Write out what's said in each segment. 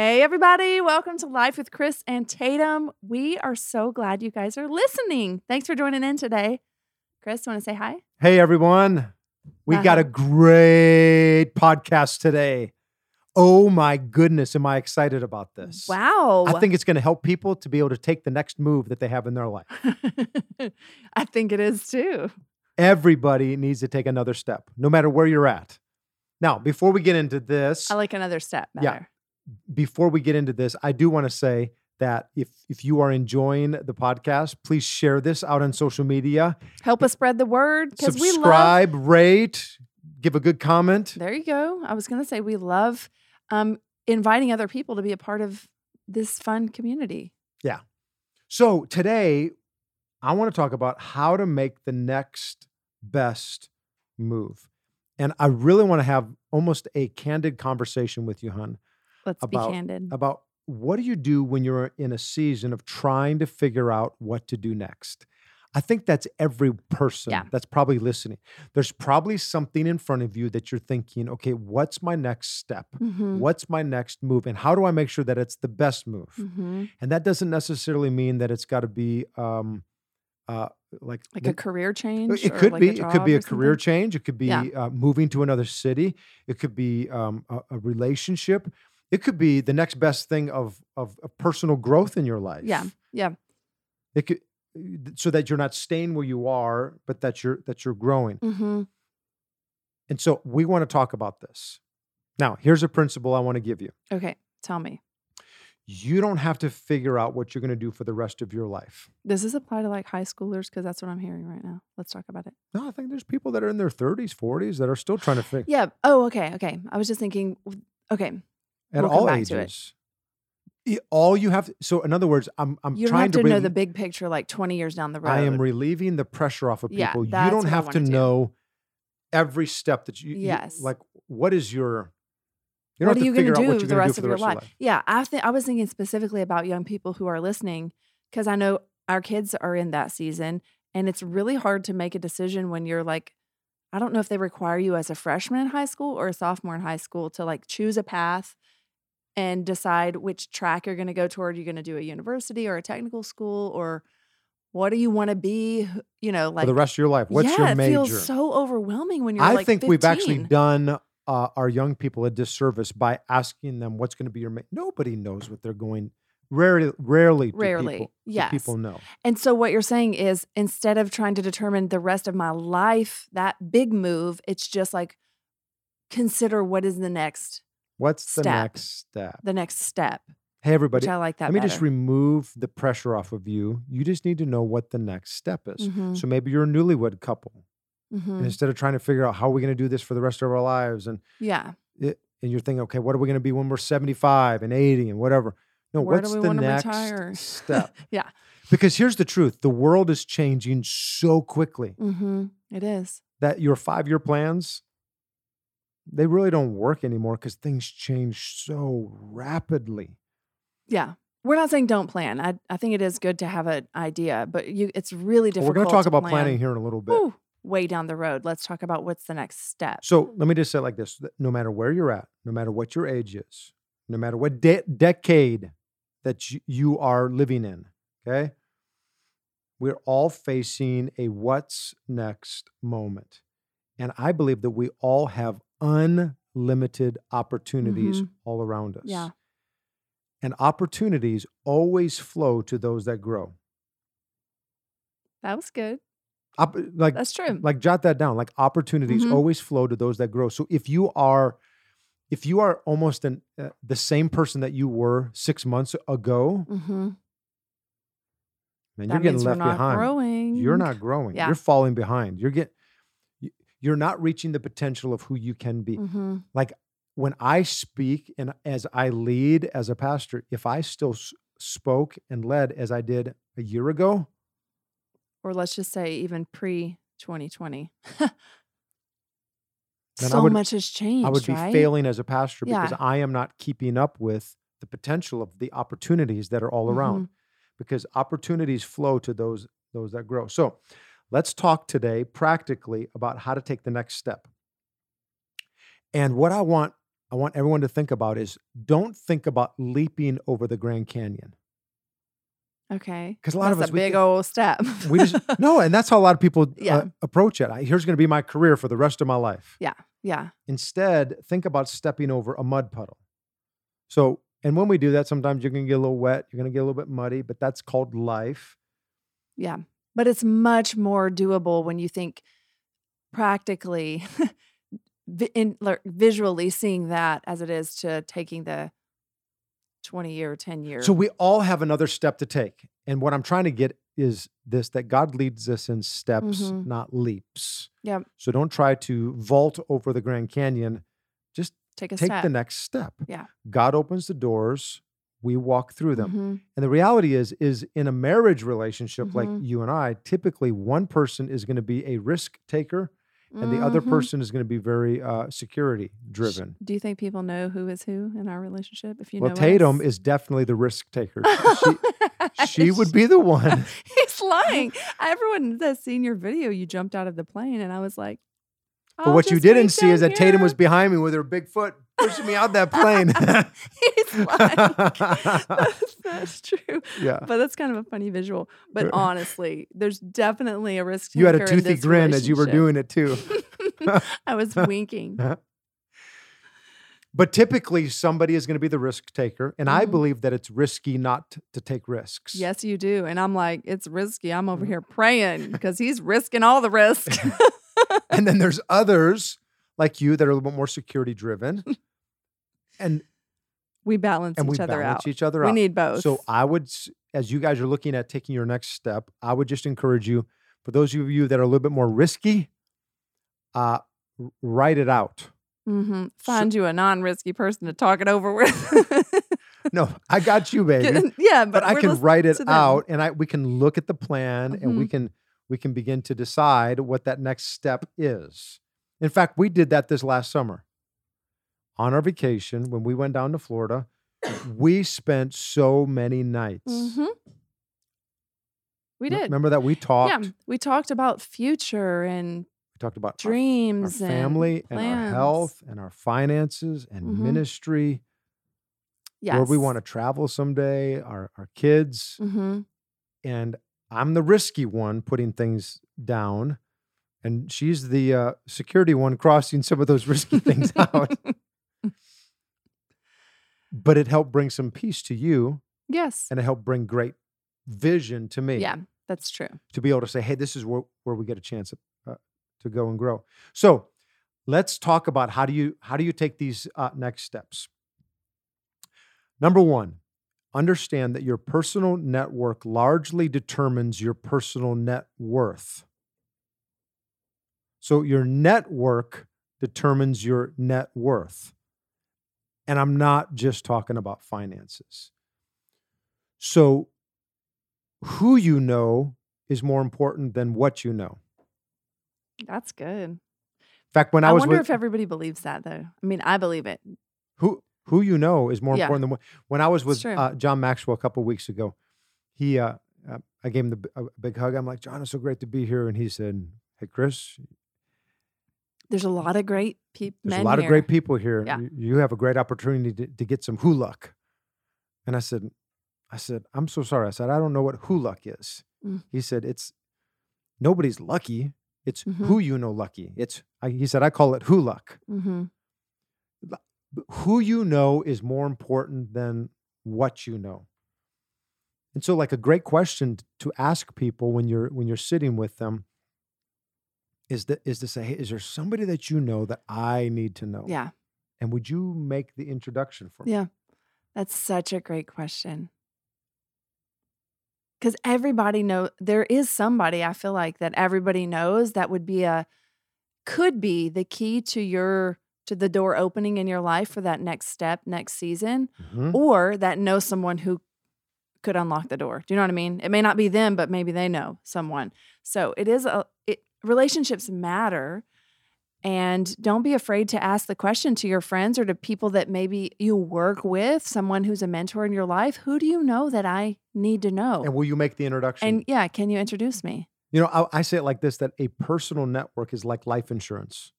Hey, everybody. Welcome to Life with Chris and Tatum. We are so glad you guys are listening. Thanks for joining in today. Chris, want to say hi? Hey, everyone. We Uh-huh. got a great podcast today. Oh, my goodness. Am I excited about this? Wow. I think it's going to help people to be able to take the next move that they have in their life. I think it is too. Everybody needs to take another step, no matter where you're at. Now, before we get into this, I like another step Yeah. Before we get into this, I do want to say that if if you are enjoying the podcast, please share this out on social media. Help us spread the word we love. Subscribe, rate, give a good comment. There you go. I was going to say we love um, inviting other people to be a part of this fun community. Yeah. So today, I want to talk about how to make the next best move. And I really want to have almost a candid conversation with you, hun, Let's About- be candid. about what do you do when you're in a season of trying to figure out what to do next. I think that's every person Yeah. that's probably listening. There's probably something in front of you that you're thinking, okay, what's my next step? Mhm. What's my next move? And how do I make sure that it's the best move? Mhm. And that doesn't necessarily mean that it's got to be um, uh, like Like the- a career change. it could like be. A it could be a career change. It could be Yeah. uh, moving to another city. It could be um, a, a relationship. It could be the next best thing of, of of personal growth in your life. Yeah. Yeah. It could so that you're not staying where you are, but that you're that you're growing. hmm And so we want to talk about this. Now, here's a principle I want to give you. Okay. Tell me. You don't have to figure out what you're going to do for the rest of your life. Does this apply to like high schoolers? Because that's what I'm hearing right now. Let's talk about it. No, I think there's people that are in their 30s, 40s that are still trying to figure Yeah. Oh, okay. Okay. I was just thinking, okay. At We'll all to it. ages. All you have so in other words, I'm I'm You don't trying have to to know the big picture like 20 years down the road. I am relieving the pressure off of Yeah, people. you don't have to do. know every step that you you- Yes. like what is your you don't what have are you to going figure to out do the rest of your life? of Yeah. I, th- I was thinking specifically about young people who are listening because I know our kids are in that season and it's really hard to make a decision when you're like, I don't know if they require you as a freshman in high school or a sophomore in high school to like choose a path and decide which track you're going to go toward. You're going to do a university or a technical school or what do you want to be? You know, like for the rest of your life. What's yeah, your it major? feels so overwhelming when you're I like think we've actually done uh, our young people a disservice by asking them what's going to be your ma- nobody knows what they're going rarely rarely do Rarely, people, yes. people know And so what you're saying is instead of trying to determine the rest of my life, that big move, it's just like consider what is the next what's the Step. next step the next step. hey everybody Which I like that let me just remove the pressure off of you you just need to know what the next step is Mhm. so maybe you're a newlywed couple Mhm. and instead of trying to figure out how are we going to do this for the rest of our lives and Yeah. it, and you're thinking okay what are we going to be when we're 75 and 80 and whatever no Where do what's we the next retire? step Yeah. because here's the truth the world is changing so quickly Mm-hmm. It is. that your five year plans they really don't work anymore because things change so rapidly Yeah. We're not saying don't plan. I, I think it is good to have an idea, but you it's really Well, difficult. we're going to talk about plan. planning here in a little bit way down the road. Let's talk about what's the next step. so let me just say it like this no matter where you're at no matter what your age is no matter what de- decade that you, you are living in okay we're all facing a what's next moment and i believe that we all have unlimited opportunities Mhm. all around us Yeah. and opportunities always flow to those that grow That was good. Op- like That's true. like jot that down like opportunities Mhm. always flow to those that grow so if you are if you are almost an, uh, the same person that you were six months ago mm-hmm. man That you're getting left behind growing. you're not growing Yeah. you're falling behind you're get you- you're not reaching the potential of who you can be Mm-hmm. like when i speak and as i lead as a pastor if i still s- spoke and led as I did a year ago, Or let's just say even pre 2020. Then I so would- much has changed. I would be right? failing as a pastor because I am not keeping up with the potential of the opportunities that are all around. Mm-hmm. Because opportunities flow to those those that grow. So, let's talk today practically about how to take the next step. And what I want I want everyone to think about is don't think about leaping over the Grand Canyon. Okay. Because a lot of us, a big think- old step. We just no, and that's how a lot of people Yeah. uh, approach it. I, here's going to be my career for the rest of my life. Yeah, yeah. Instead, think about stepping over a mud puddle. So, and when we do that, sometimes you're going to get a little wet, you're going to get a little bit muddy, but that's called life. Yeah. But it's much more doable when you think practically in like, visually seeing that as it is to taking the 20 year, 10 year. So, we all have another step to take. And what I'm trying to get is this that God leads us in steps, Mhm. not leaps. Yep. So, don't try to vault over the Grand Canyon. Just take a take step. the next step. Yeah. God opens the doors, we walk through them. Mhm. And the reality is, is in a marriage relationship like Mhm. you and I, typically one person is going to be a risk taker and the other Mhm. person is going to be very uh, security driven. Do you think people know who is who in our relationship? If you Well, know Tatum us? is definitely the risk taker. She, she would be the one. He's lying. Everyone that's seen your video, you jumped out of the plane, and I was like, But "I'll what you didn't see is that Tatum was behind me with her big foot pushing me out that plane. He's lying. that's, that's true. yeah. But that's kind of a funny visual. But honestly, there's definitely a risk. You had a toothy grin as you were doing it too. I was winking. But typically, somebody is going to be the risk taker. And I Mhm. believe that it's risky not t- to take risks. Yes, you do. And I'm like, it's risky. I'm Mm-hmm. over here praying because he's risking all the risk. and then there's others like you that are a little bit more security driven. And we balance and we each other balance out. each other we out. need both. So I would, as you guys are looking at taking your next step, I would just encourage you, for those of you that are a little bit more risky, uh, write it out. hmm find you a non-risky person to talk it over with. No, I got you, baby. Yeah, but, but I can write it out, and I we can look at the plan, and we Mhm. can we can begin to decide what that next step is. In fact, we did that this last summer on our vacation when we went down to Florida. we spent so many nights. Mhm. We did. Remember that we talked. Yeah, we talked about future and We talked about dreams our and family and, our health and our finances and Mhm. ministry, Yes. where we want to travel someday, our our kids. hmm and I'm the risky one putting things down, and she's the uh, security one crossing some of those risky things out. But it helped bring some peace to you, yes. and it helped bring great vision to me Yeah, that's true. to be able to say, "Hey, this is where, where we get a chance uh, to go and grow." So, let's talk about how do you how do you take these uh, next steps. Number one, understand that your personal network largely determines your personal net worth. So, your network determines your net worth. And I'm not just talking about finances. So, who you know is more important than what you know. That's good. In fact, when I, I, was wonder with if everybody believes that though. I mean, I believe it. who who you know is more Yeah. important than what. When I was with uh, John Maxwell a couple weeks ago, he uh, uh, I gave him the, a big hug. I'm like, John, it's so great to be here, and he said, Hey, Chris, There's a lot of great people. there's a lot here. of great people here. Yeah. You, have a great opportunity to, to get some huluk. And I said, I said, I'm so sorry. I said, I don't know what huluk is. Mm. He said, it's nobody's lucky. It's Mhm. who you know lucky. It's I, he said, I call it huluk. hmm who you know is more important than what you know. And so like a great question to ask people when you're when you're sitting with them is that is to say, hey, is there somebody that you know that I need to know? Yeah, And would you make the introduction for me? yeah. That's such a great question. Because everybody know there is somebody I feel like that everybody knows that would be a could be the key to your to the door opening in your life for that next step next season Mhm. or that knows someone who could unlock the door. Do you know what I mean? It may not be them, but maybe they know someone. So it is a relationships matter. And don't be afraid to ask the question to your friends or to people that maybe you work with, someone who's a mentor in your life. Who do you know that I need to know? And will you make the introduction? And yeah, can you introduce me? You know, I, I, say it like this that a personal network is like life insurance.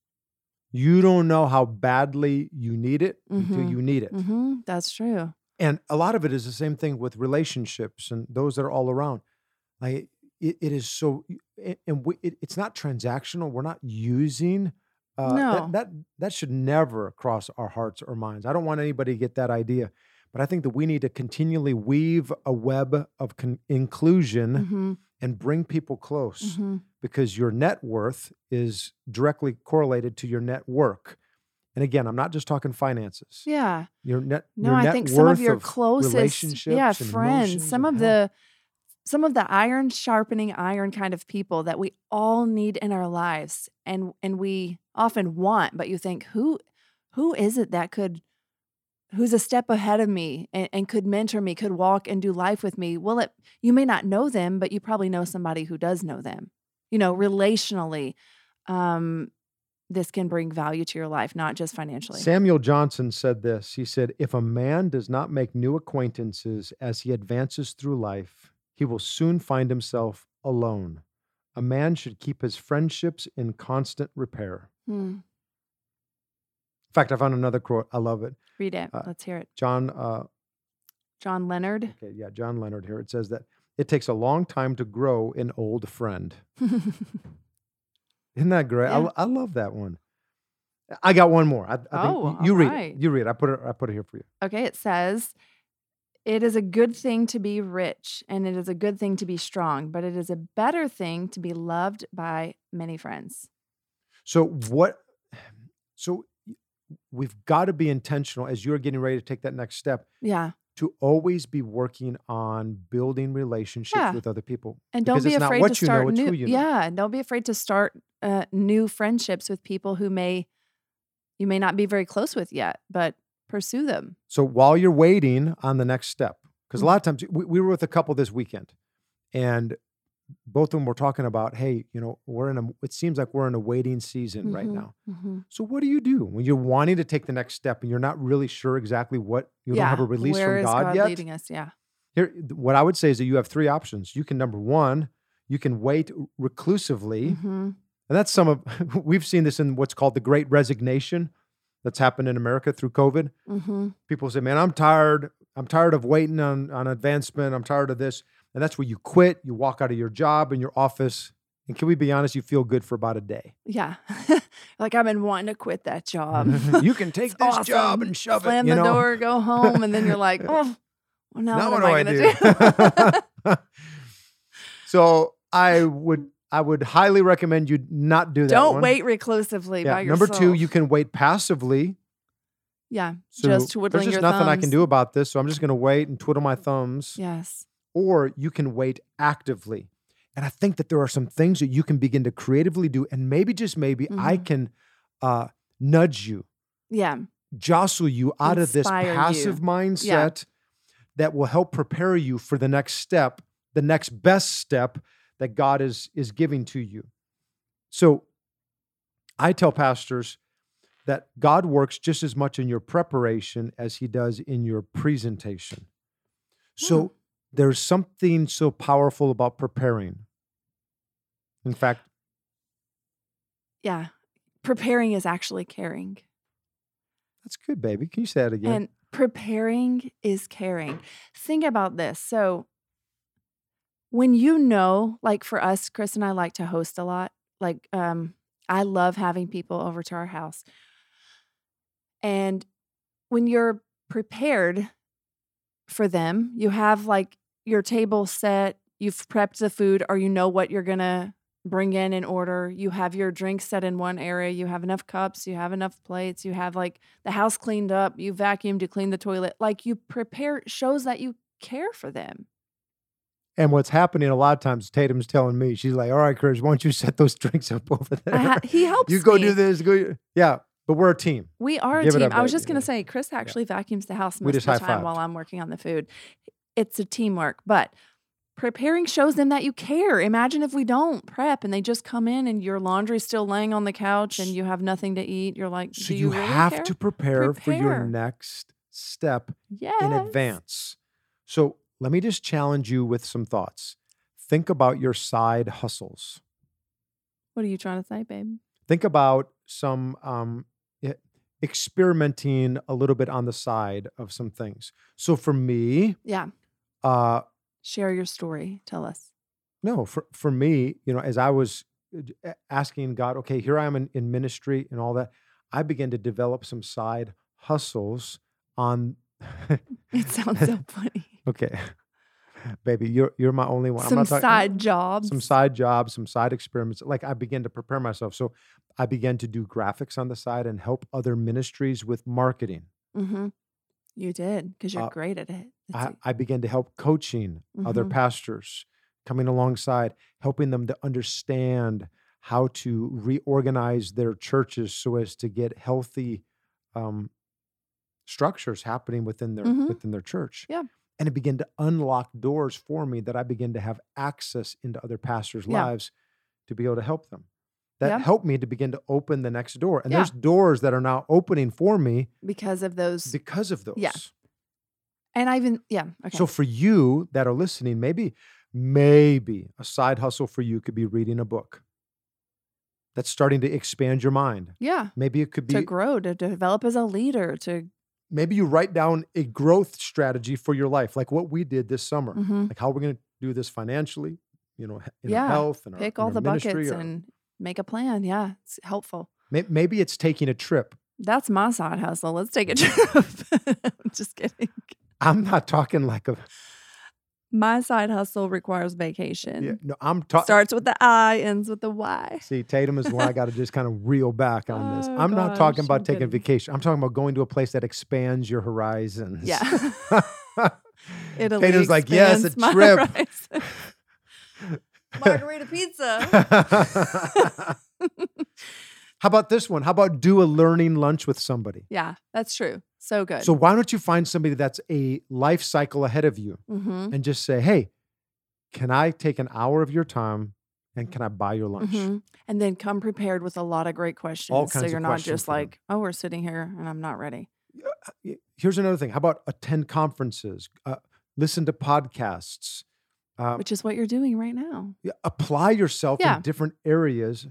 You don't know how badly you need it mm-hmm. until you need it. Mm-hmm. That's true. And a lot of it is the same thing with relationships and those that are all around. Like it, it is so, and we, it, it's not transactional. We're not using. Uh, no. That, that that should never cross our hearts or minds. I don't want anybody to get that idea, but I think that we need to continually weave a web of con- inclusion mm-hmm. and bring people close Mm-hmm. because your net worth is directly correlated to your net work. And again, I'm not just talking finances. Yeah. Your net. No, your I net think some of your closest, relationships yeah, friends, some of the some of the iron sharpening iron kind of people that we all need in our lives and and we often want but you think who who is it that could who's a step ahead of me and, and could mentor me could walk and do life with me? Well it you may not know them but you probably know somebody who does know them. You know relationally um this can bring value to your life not just financially. Samuel Johnson said this. He said, If a man does not make new acquaintances as he advances through life, he will soon find himself alone. A man should keep his friendships in constant repair. Hmm. In fact, I found another quote. I love it. read it Uh, let's hear it John, uh, john leonard okay, yeah, John Leonard here. It says that it takes a long time to grow an old friend. Isn't that great? I, Yeah. lo- I love that one. I got one more. I, I think Oh, you, you read alright. it. You read it. I put it. I put it here for you. Okay, it says, It is a good thing to be rich, and it is a good thing to be strong, but it is a better thing to be loved by many friends. So what? So we've got to be intentional as you're getting ready to take that next step Yeah. to always be working on building relationships Yeah. with other people. And don't Because be it's not afraid what to you know, start new. who you know. Yeah, and don't be afraid to start uh, new friendships with people who may you may not be very close with yet, but pursue them. So while you're waiting on the next step, because a lot of times we, we were with a couple this weekend, and both of them were talking about, hey, you know, we're in a. It seems like we're in a waiting season right Mhm, now. mhm. So what do you do when you're wanting to take the next step and you're not really sure exactly what you yeah. don't have a release Where from is God, God yet? leading us? Yeah. Here, what I would say is that you have three options. You can number one, you can wait reclusively, Mhm. and that's some of we've seen this in what's called the Great Resignation, that's happened in America through COVID. Mhm. People say, "Man, I'm tired. I'm tired of waiting on on advancement. I'm tired of this," and that's where you quit. You walk out of your job and your office, and can we be honest? You feel good for about a day. Yeah. like I've been wanting to quit that job. you can take It's this job and shove Slam it. You the know? door, go home, and then you're like, oh, well, now, now what, what, am I going to do? I do? so I would I would highly recommend you not do that. Don't one. wait reclusively Yeah. by Number yourself. two, you can wait passively. yeah, So just twiddling there's just nothing I can thumbs. do about this, so I'm just going to wait and twiddle my thumbs. Yes. Or you can wait actively. And I think that there are some things that you can begin to creatively do, and maybe just maybe I Mhm. can uh, nudge you, Yeah. jostle you out of this Inspire you. passive mindset that will help prepare you for the next step, the next best step that God is is giving to you. So I tell pastors that God works just as much in your preparation as he does in your presentation. So Hmm. there's something so powerful about preparing. In fact, Yeah. Preparing is actually caring. that's good, baby. Can you say that again? And preparing is caring. Think about this. So, when you know, like for us, Chris and I like to host a lot. Like, um, I love having people over to our house. And when you're prepared for them, you have like your table set, you've prepped the food, or you know what you're going to bring in in order. You have your drinks set in one area, you have enough cups, you have enough plates, you have like the house cleaned up, you vacuumed, you cleaned the toilet. Like you prepare shows that you care for them. And what's happening a lot of times, Tatum's telling me, she's like, "All right, Chris, why don't you set those drinks up over there? Ha- he helps you go me. do this, go." Yeah, but we're a team. We are a Give it team. I was just going to say, Chris actually vacuums the house most of the time while I'm working on the food. it's a teamwork, but preparing shows them that you care. Imagine if we don't prep and they just come in and your laundry's still laying on the couch and you have nothing to eat. You're like, So do you, you, really have care? to prepare, for your next step yes. in advance. So let me just challenge you with some thoughts. Think about your side hustles. What are you trying to say, babe? Think about some um, experimenting a little bit on the side of some things. So for me, Yeah. uh, Share your story. Tell us. no, for for me, you know, as I was uh, asking God, okay, here I am in, in ministry and all that, I began to develop some side hustles on. It sounds so funny. Okay, baby, you're you're my only one. I'm Some talking- side jobs. some side jobs, some side experiments. Like I began to prepare myself. So I began to do graphics on the side and help other ministries with marketing. Mm-hmm. You did because you're Uh, great at it. I, I, began to help coaching other Mhm. pastors, coming alongside, helping them to understand how to reorganize their churches so as to get healthy um, structures happening within their Mhm. within their church. Yeah. And it began to unlock doors for me that I began to have access into other pastors' Yeah. lives to be able to help them. That Yeah. helped me to begin to open the next door. And Yeah. there's doors that are now opening for me because of those. because of those. Yeah. and I even, yeah. Okay. So for you that are listening, maybe maybe a side hustle for you could be reading a book that's starting to expand your mind. yeah. Maybe it could be To grow, to develop as a leader, to, maybe you write down a growth strategy for your life, like what we did this summer. Mhm. Like how we're going to do this financially, you know, in Yeah. our health and our, pick in all our the buckets or- and make a plan. Yeah. It's helpful. may- maybe it's taking a trip. That's my side hustle. Let's take a trip. I'm just kidding. I'm not talking like a My side hustle requires vacation. yeah, no, I'm talking Starts with the I, ends with the Y. See, Tatum is one I got to just kind of reel back on this. Oh, I'm not talking about I'm taking kidding. vacation. I'm talking about going to a place that expands your horizons. Yeah. Italy Tatum's like, yes, a trip. Margarita pizza. How about this one? How about do a learning lunch with somebody? yeah, that's true. So good. So why don't you find somebody that's a life cycle ahead of you mm-hmm. and just say, hey, can I take an hour of your time and can I buy your lunch? Mhm. And then come prepared with a lot of great questions. All kinds so you're not just like, oh, we're sitting here and I'm not ready. Here's another thing. How about attend conferences, uh, listen to podcasts, uh, Which is what you're doing right now. Apply yourself Yeah. in different areas.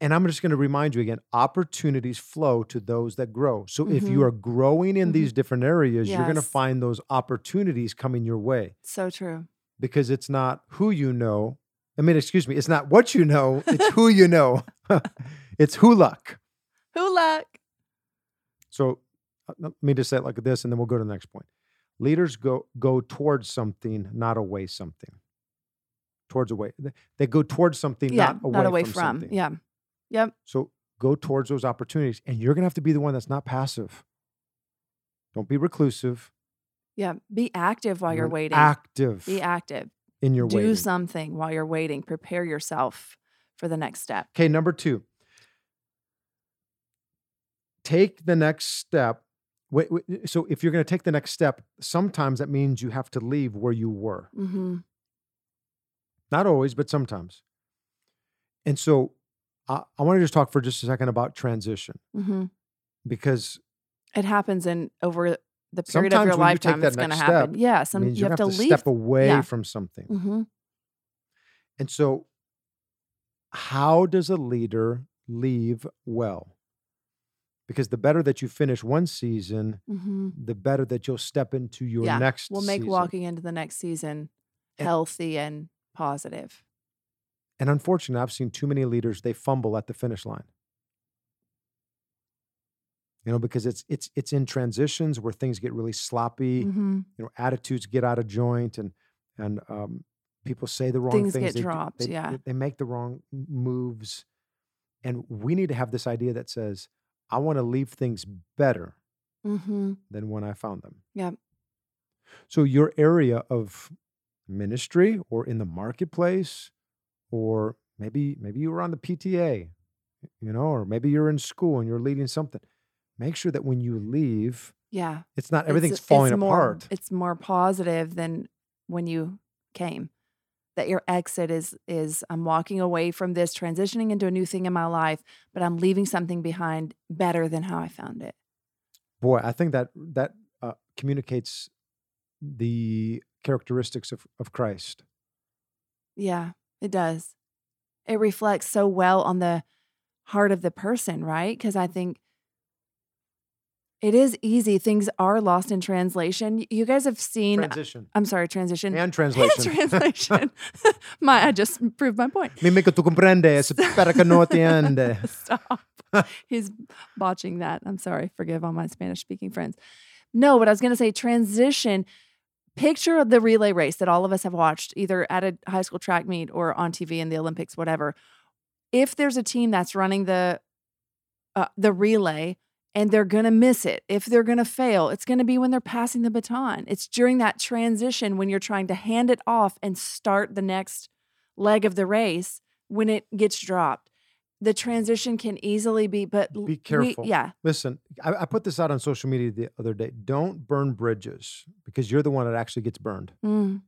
And I'm just going to remind you again opportunities flow to those that grow. So if you Mhm. are growing in Mhm. these different areas, you're going to find those opportunities coming your way So true. because it's not who you know. I mean, excuse me, it's not what you know, it's who you know. it's who luck. Who luck? So uh, let me just say it like this, and then we'll go to the next point. Leaders go go towards something, not away something. Towards away, they- they go towards something, yeah, not away, not away from, from. something. Yeah. Yep. So go towards those opportunities, and you're gonna have to be the one that's not passive. Don't be reclusive. Yeah. Be active while you're an waiting. Active Be active. in your Do waiting. something while you're waiting. Prepare yourself for the next step. Okay, number two. Take the next step. Wait, wait, so if you're going to take the next step, sometimes that means you have to leave where you were. Mm-hmm. Not always, but sometimes. And so I, I want to just talk for just a second about transition Mm-hmm. because It happens in over the period of your you lifetime. that It's going to happen. step, Yeah. Some means you have, to, leave. step away Yeah. from something. Mm-hmm. And so, how does a leader leave well? Because the better that you finish one season, Mm-hmm. the better that you'll step into your yeah. next We'll make season. walking into the next season And- healthy and positive. And unfortunately, I've seen too many leaders they fumble at the finish line. You know, because it's it's it's in transitions where things get really sloppy. Mm-hmm. You know, attitudes get out of joint, and and um, people say the wrong Things things. get they dropped, they- yeah. they, make the wrong moves, and we need to have this idea that says, "I want to leave things better Mm-hmm. than when I found them." Yeah. So your area of ministry, or in the marketplace, or maybe maybe you were on the PTA, you know, or maybe you're in school and you're leading something. Make sure that when you leave, Yeah. It's not everything's it's falling more, apart. It's more positive than when you came. That your exit is is I'm walking away from this, transitioning into a new thing in my life, but I'm leaving something behind better than how I found it. Boy, I think that that uh, communicates the characteristics of, of Christ. Yeah, it does. It reflects so well on the heart of the person, right? Because I think it is easy. Things are lost in translation. You guys have seen, uh, Transition I'm sorry, transition. and translation. translation. my, I just proved my point. Mi mica tu comprende, spera que no ti entiende. Stop. He's botching that. I'm sorry. Forgive all my Spanish speaking friends. No, but I was going to say transition. Picture the relay race that all of us have watched, either at a high school track meet or on TV in the Olympics, whatever. If there's a team that's running the uh, the relay and they're going to miss it, if they're going to fail, it's going to be when they're passing the baton. It's during that transition when you're trying to hand it off and start the next leg of the race when it gets dropped. The transition can easily be, but Be we- careful. yeah, Listen, I, I put this out on social media the other day. Don't burn bridges because you're the one that actually gets burned. Mm,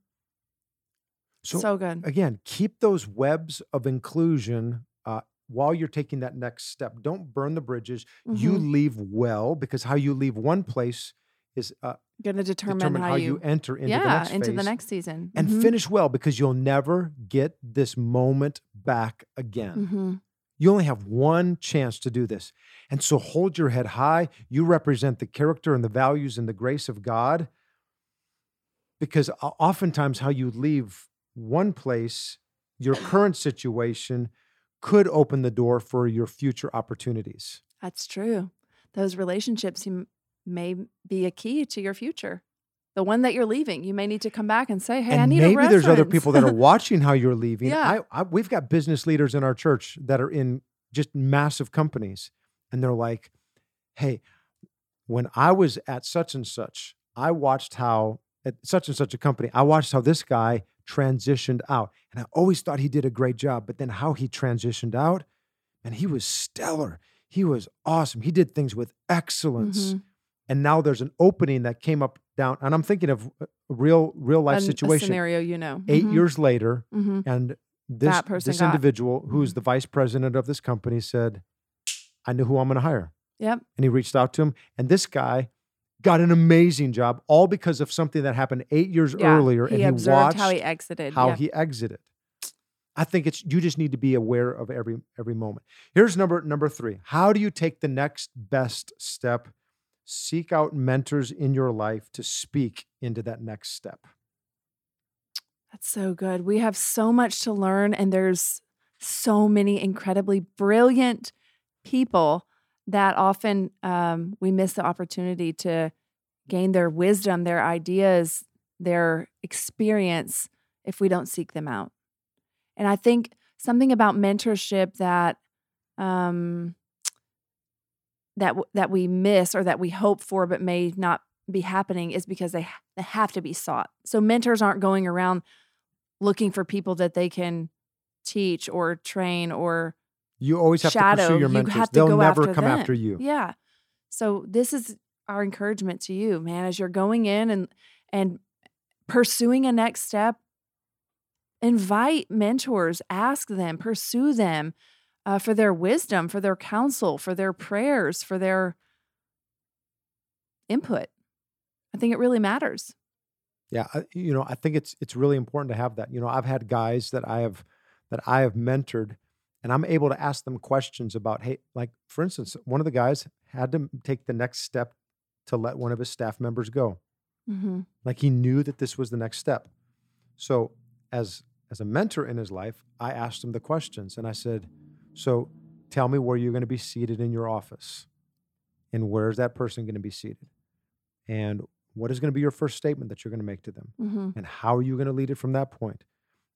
So, so, good. again, keep those webs of inclusion uh, while you're taking that next step. Don't burn the bridges. You Mhm. leave well because how you leave one place is uh, Going to determine, determine how, you, enter into yeah the next into the next season and Mhm, finish well because you'll never get this moment back again. mhm. You only have one chance to do this. And so hold your head high. You represent the character and the values and the grace of God. Because oftentimes, how you leave one place, your current situation could open the door for your future opportunities. That's true. Those relationships may be a key to your future. The one that you're leaving, you may need to come back and say, "Hey, I and need maybe a there's other people that are watching how you're leaving. Yeah. I, I, we've got business leaders in our church that are in just massive companies, and they're like, "Hey, when I was at such and such, I watched how at such and such a company, I watched how this guy transitioned out, and I always thought he did a great job. But then how he transitioned out, and he was stellar. He was awesome. He did things with excellence." Mhm. And now there's an opening that came up down, and I'm thinking of a real, real life An- situation scenario, you know. 8 Mhm, years later mhm. and this this got- individual who's Mhm. the vice president of this company said i knew who i'm going to hire Yep. and he reached out to him and this guy got an amazing job all because of something that happened eight years Yeah. earlier He and he observed watched how he exited. how yeah. he exited i think it's you just need to be aware of every every moment here's number number three how do you take the next best step seek out mentors in your life to speak into that next step That's so good. We have so much to learn, and there's so many incredibly brilliant people that often um, we miss the opportunity to gain their wisdom, their ideas, their experience if we don't seek them out. And I think something about mentorship that um, that w- that we miss or that we hope for but may not be happening is because they ha- they have to be sought. So mentors aren't going around looking for people that they can teach or train or you always have to pursue your You mentors have to they'll go never after come them. after you yeah. So this is our encouragement to you, man, as you're going in and and pursuing a next step. Invite mentors, ask them, pursue them uh, for their wisdom, for their counsel, for their prayers, for their input. I think it really matters. Yeah, you know, I think it's it's really important to have that. You know, I've had guys that I have that I have mentored, and I'm able to ask them questions about, hey, like for instance, one of the guys had to take the next step to let one of his staff members go. Mm-hmm. Like he knew that this was the next step. So as as a mentor in his life, I asked him the questions, and I said, so tell me where you're going to be seated in your office, and where's that person going to be seated, and what is going to be your first statement that you're going to make to them Mm-hmm. and how are you going to lead it from that point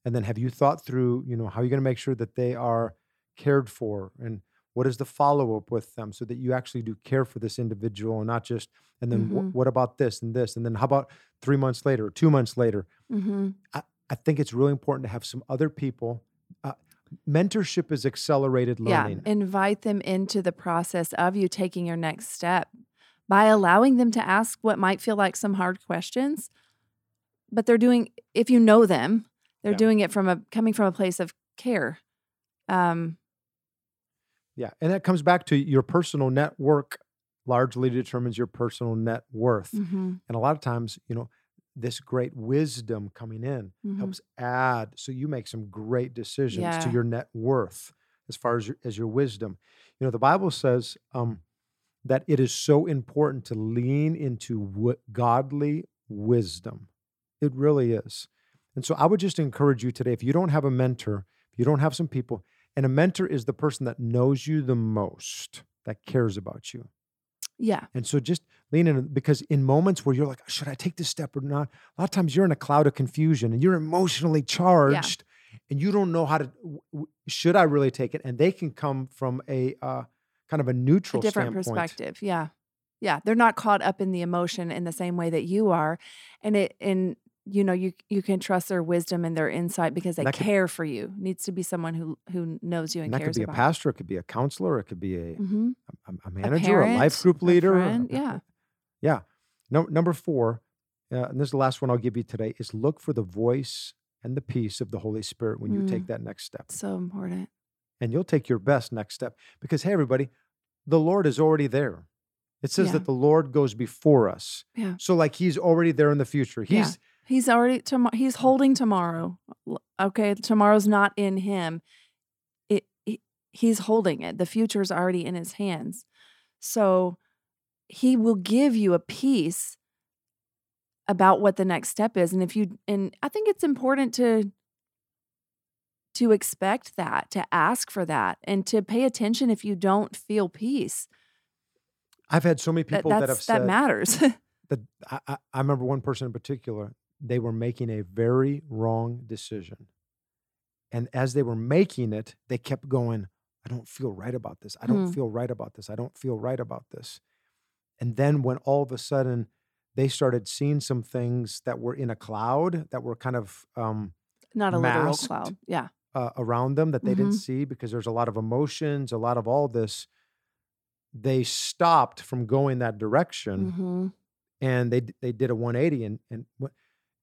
and then have you thought through you know how are you going to make sure that they are cared for and what is the follow-up with them so that you actually do care for this individual and not just and then wh- Mhm. what about this and this and then how about three months later two months later Mm-hmm. i think it's really important to have some other people mentorship is accelerated learning Yeah, invite them into the process of you taking your next step. by allowing them to ask what might feel like some hard questions. But they're doing, if you know them, they're Yeah. doing it from a coming from a place of care. Um, Yeah. And that comes back to your personal network largely determines your personal net worth. mhm, And a lot of times, you know, this great wisdom coming in mhm. helps add so you make some great decisions to your net worth as far as your, as your wisdom. You know, the Bible says um, that it is so important to lean into w- godly wisdom. It really is. And so I would just encourage you today if you don't have a mentor, if you don't have some people, and a mentor is the person that knows you the most, that cares about you. Yeah. And so just lean in because in moments where you're like, should I take this step or not? A lot of times you're in a cloud of confusion and you're emotionally charged and you don't know how to, should I really take it? And they can come from a uh, kind of a A neutral different standpoint. perspective. Yeah. Yeah. They're not caught up in the emotion in the same way that you are. And it, and, you know, you you can trust their wisdom and their insight because they could- care for you. Needs to be someone who who knows you and, And that could cares be a pastor, it could be a counselor, it could be a, hmm a, a manager, a, life group leader. a- friend, a- yeah. Yeah. No, number four, uh, and this is the last one I'll give you today, is look for the voice and the peace of the Holy Spirit when you Mm. take that next step. So important. and you'll take your best next step because hey everybody the lord is already there it says Yeah. that the lord goes before us Yeah. so like he's already there in the future Yeah. He's already tomorrow. He's holding tomorrow. Okay, tomorrow's not in him. It, he, he's holding it. The future's already in his hands. So he will give you a peace about what the next step is. And if you and I think it's important to to expect that, to ask for that, and to pay attention if you don't feel peace. i've had so many people that, have said that matters. that I, I remember one person in particular they were making a very wrong decision and as they were making it they kept going i don't feel right about this i don't Hmm. feel right about this i don't feel right about this and then when all of a sudden they started seeing some things that were in a cloud that were kind of um, not a literal cloud. Yeah. uh, around them that they didn't Mhm. see because there's a lot of emotions, a lot of all this. They stopped from going that direction, hmm and they they did a 180 and and went-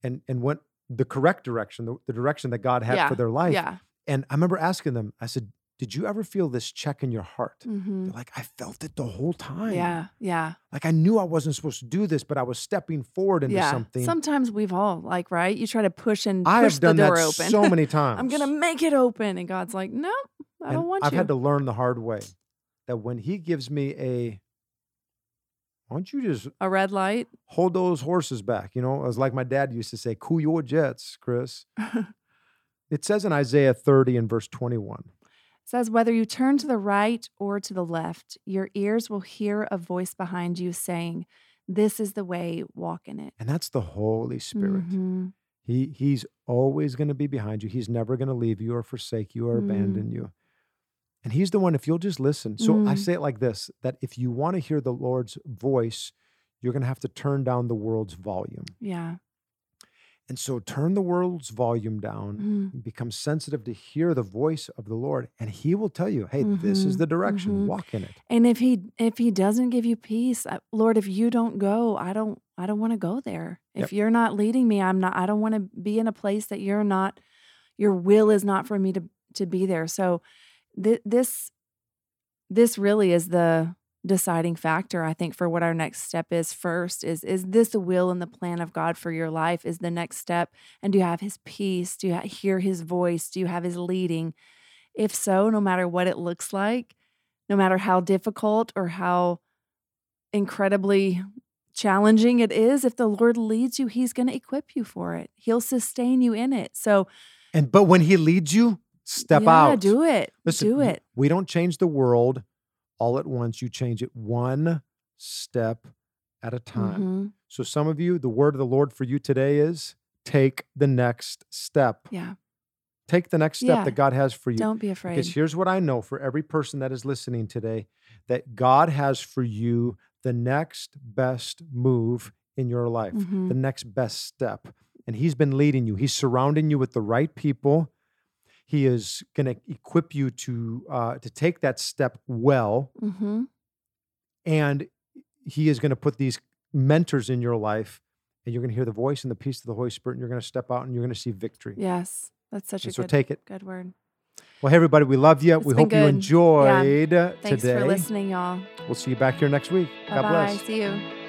and and went the correct direction, the, the direction that God had Yeah. for their life. Yeah. And I remember asking them, I said, "Did you ever feel this check in your heart?" hmm They're like, "I felt it the whole time. Yeah. Yeah. like I knew I wasn't supposed to do this, but I was stepping forward into yeah. something." Sometimes we've all like right. You try to push and I push have done the door that open. so many times. I'm gonna make it open, and God's like, no, I And don't want you. I've had to learn the hard way that when He gives me a, why don't you just a red light. hold those horses back? You know, it was like my dad used to say, "Cool your jets, Chris." It says in Isaiah 30 and verse 21. says whether you turn to the right or to the left, your ears will hear a voice behind you saying, "This is the way. Walk in it." And that's the Holy Spirit. Mhm. He he's always going to be behind you. He's never going to leave you or forsake you or Mm. abandon you. And he's the one if you'll just listen. So I Mm. say it like this that if you want to hear the Lord's voice, you're going to have to turn down the world's volume. Yeah. And so turn the world's volume down, Mm. become sensitive to hear the voice of the Lord, and he will tell you, hey, this is Mhm, the direction, mhm. walk in it. And if he if he doesn't give you peace, Lord, if you don't go, I don't I don't want to go there. Yep. If you're not leading me, I'm not I don't want to be in a place that you're not your will is not for me to to be there. So th- this this really is the deciding factor I think for what our next step is first is is this the will and the plan of God for your life is the next step and do you have his peace do you hear his voice do you have his leading if so no matter what it looks like no matter how difficult or how incredibly challenging it is, if the Lord leads you, He's going to equip you for it. He'll sustain you in it. So, And but when he leads you, step yeah, out. do it. Listen, do it. We don't change the world all at once. You change it one step at a time. Mhm. So some of you, the word of the Lord for you today is take the next step. Yeah. Take the next step Yeah. that God has for you. Don't be afraid. Because here's what I know for every person that is listening today that God has for you the next best move in your life, Mhm. the next best step. And He's been leading you, He's surrounding you with the right people. He is going to equip you to uh, to take that step well, Mhm. and He is going to put these mentors in your life, and you're going to hear the voice and the peace of the Holy Spirit, and you're going to step out and you're going to see victory. Yes. That's such And a so good, take it. good word. Well, hey, everybody, we love you. It's we hope you enjoyed uh, Thanks today. for listening, y'all. We'll see you back here next week. Bye God bless. See you.